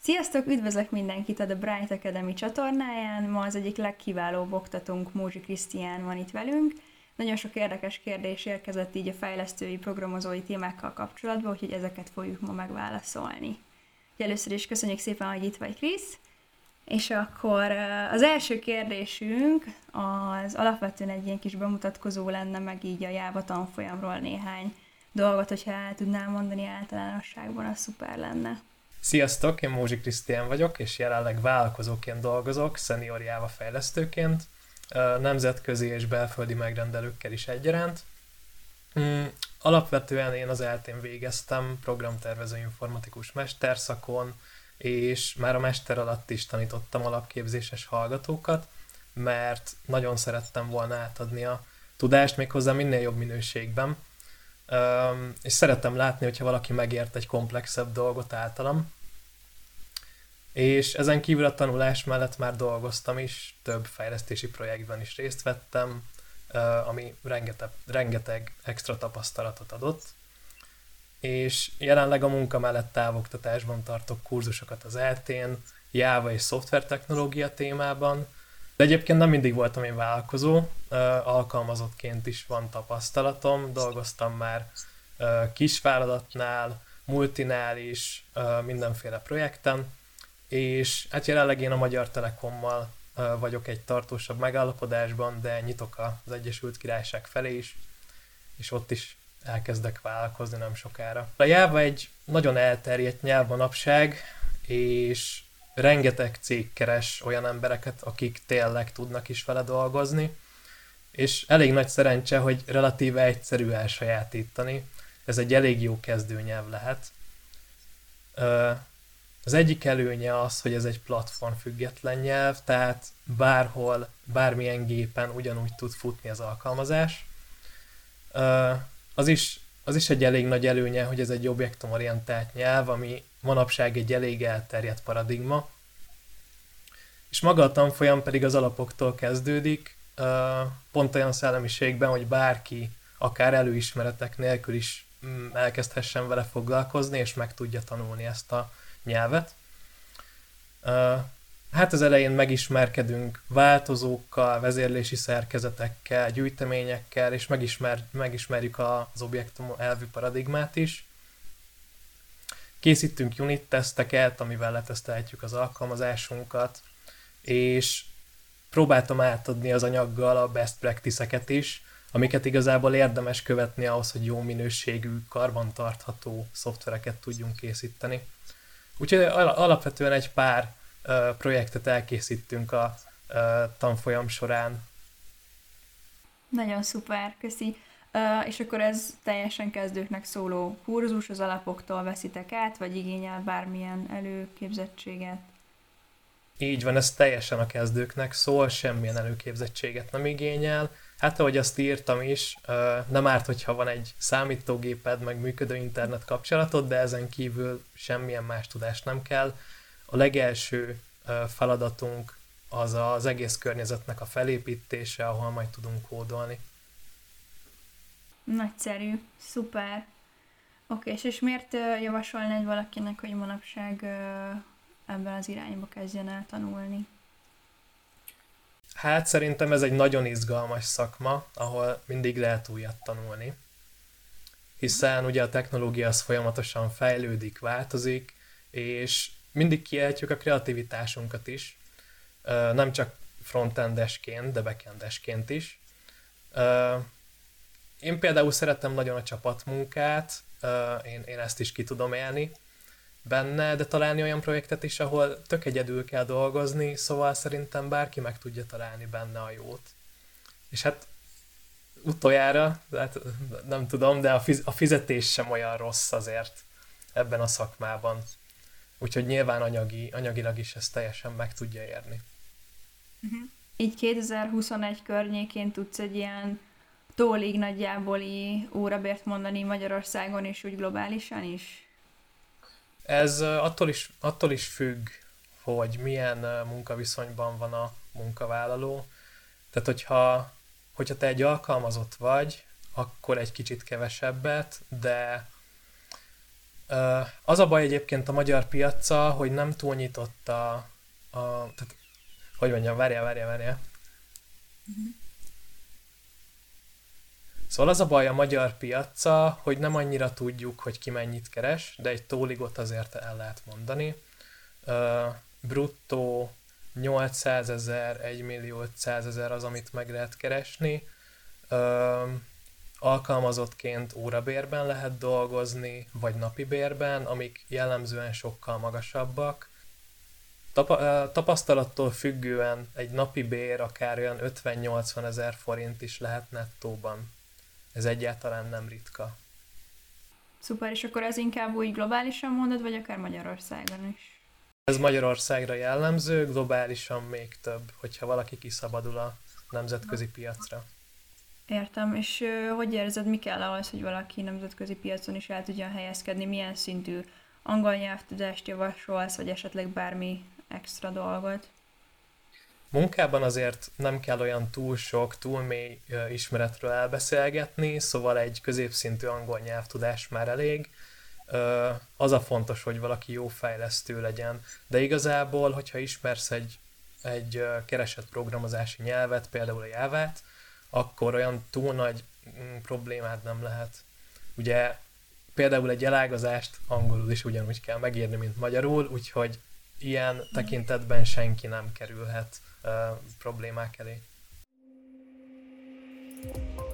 Sziasztok, üdvözlök mindenkit a The Bright Academy csatornáján. Ma az egyik legkiválóbb oktatónk, Mózsi Krisztián van itt velünk. Nagyon sok érdekes kérdés érkezett így a fejlesztői, programozói témákkal kapcsolatban, úgyhogy ezeket fogjuk ma megválaszolni. Először is köszönjük szépen, hogy itt vagy, Krisz. És akkor az első kérdésünk az alapvetően egy ilyen kis bemutatkozó lenne, meg így a Java tanfolyamról néhány dolgot, hogyha el tudnál mondani általánosságban, az szuper lenne. Sziasztok, én Mózsi Krisztián vagyok, és jelenleg vállalkozóként dolgozok, senior Java fejlesztőként, nemzetközi és belföldi megrendelőkkel is egyaránt. Mm, alapvetően én az eltén végeztem programtervező informatikus mesterszakon, és már a mester alatt is tanítottam alapképzéses hallgatókat, mert nagyon szerettem volna átadni a tudást méghozzá minél jobb minőségben, és szerettem látni, hogyha valaki megért egy komplexebb dolgot általam. És ezen kívül a tanulás mellett már dolgoztam is, több fejlesztési projektben is részt vettem, ami rengeteg, rengeteg extra tapasztalatot adott. És jelenleg a munka mellett távoktatásban tartok kurzusokat az eltén, Java és szoftvertechnológia témában, de egyébként nem mindig voltam én vállalkozó, alkalmazottként is van tapasztalatom, dolgoztam már kisvállalatnál, multinál is, mindenféle projekten, és hát jelenleg én a Magyar Telekommal vagyok egy tartósabb megállapodásban, de nyitok az Egyesült Királyság felé is, és ott is elkezdek vállalkozni nem sokára. A Java egy nagyon elterjedt nyelv manapság, és rengeteg cég keres olyan embereket, akik tényleg tudnak is vele dolgozni, és elég nagy szerencse, hogy relatíve egyszerű elsajátítani. Ez egy elég jó kezdőnyelv lehet. Az egyik előnye az, hogy ez egy platform független nyelv, tehát bárhol, bármilyen gépen ugyanúgy tud futni az alkalmazás. Az is, az is egy elég nagy előnye, hogy ez egy objektumorientált nyelv, ami manapság egy elég elterjedt paradigma, és maga a tanfolyam pedig az alapoktól kezdődik, pont olyan szellemiségben, hogy bárki, akár előismeretek nélkül is mm, elkezdhessen vele foglalkozni, és meg tudja tanulni ezt a nyelvet. Hát az elején megismerkedünk változókkal, vezérlési szerkezetekkel, gyűjteményekkel, és megismer, megismerjük az objektum elvű paradigmát is. Készítünk unit teszteket, amivel letesztelhetjük az alkalmazásunkat, és próbáltam átadni az anyaggal a best practice-eket is, amiket igazából érdemes követni ahhoz, hogy jó minőségű, karbantartható szoftvereket tudjunk készíteni. Úgyhogy alapvetően egy pár projektet elkészítünk a tanfolyam során. Nagyon szuper, köszi. Uh, és akkor ez teljesen kezdőknek szóló kurzus, az alapoktól veszitek át, vagy igényel bármilyen előképzettséget? Így van, ez teljesen a kezdőknek szól, semmilyen előképzettséget nem igényel. Hát ahogy azt írtam is, nem árt, hogyha van egy számítógéped, meg működő internet kapcsolatod, de ezen kívül semmilyen más tudást nem kell. A legelső feladatunk az az egész környezetnek a felépítése, ahol majd tudunk kódolni. Nagyszerű, szuper. Oké, és, és miért javasolnád valakinek, hogy manapság ebben az irányba kezdjen el tanulni? Hát szerintem ez egy nagyon izgalmas szakma, ahol mindig lehet újat tanulni. Hiszen ugye a technológia az folyamatosan fejlődik, változik, és mindig kiejtjük a kreativitásunkat is, nem csak frontendesként, de backendesként is. Én például szeretem nagyon a csapatmunkát, én, én ezt is ki tudom élni, benne, de találni olyan projektet is, ahol tök egyedül kell dolgozni, szóval szerintem bárki meg tudja találni benne a jót. És hát utoljára, hát nem tudom, de a fizetés sem olyan rossz azért ebben a szakmában. Úgyhogy nyilván anyagi, anyagilag is ezt teljesen meg tudja érni. Uh-huh. Így 2021 környékén tudsz egy ilyen tólig nagyjából órabért mondani Magyarországon és úgy globálisan is? Ez attól is, attól is függ, hogy milyen munkaviszonyban van a munkavállaló. Tehát, hogyha, hogyha te egy alkalmazott vagy, akkor egy kicsit kevesebbet, de Az a baj egyébként a magyar piaca, hogy nem túl nyitott a, a tehát, hogy mondjam, várjál, várjál, várjál. Uh-huh. Szóval az a baj a magyar piaca, hogy nem annyira tudjuk, hogy ki mennyit keres, de egy tóligot azért el lehet mondani. Uh, bruttó 800 ezer, 1 millió 500 ezer az, amit meg lehet keresni. Uh, alkalmazottként órabérben lehet dolgozni, vagy napi bérben, amik jellemzően sokkal magasabbak. Tapasztalattól függően egy napi bér akár olyan 50-80 ezer forint is lehet nettóban. Ez egyáltalán nem ritka. Szuper, és akkor ez inkább úgy globálisan mondod, vagy akár Magyarországon is? Ez Magyarországra jellemző, globálisan még több, hogyha valaki kiszabadul a nemzetközi piacra. Értem, és hogy érzed, mi kell ahhoz, hogy valaki nemzetközi piacon is el tudjon helyezkedni? Milyen szintű angol nyelvtudást javasolsz, vagy esetleg bármi extra dolgot? Munkában azért nem kell olyan túl sok, túl mély ismeretről elbeszélgetni, szóval egy középszintű angol nyelvtudás már elég. Az a fontos, hogy valaki jó fejlesztő legyen, de igazából, hogyha ismersz egy, egy keresett programozási nyelvet, például a Java-t, akkor olyan túl nagy mm, problémád nem lehet. Ugye például egy elágazást angolul is ugyanúgy kell megírni, mint magyarul, úgyhogy ilyen tekintetben senki nem kerülhet uh, problémák elé. thank you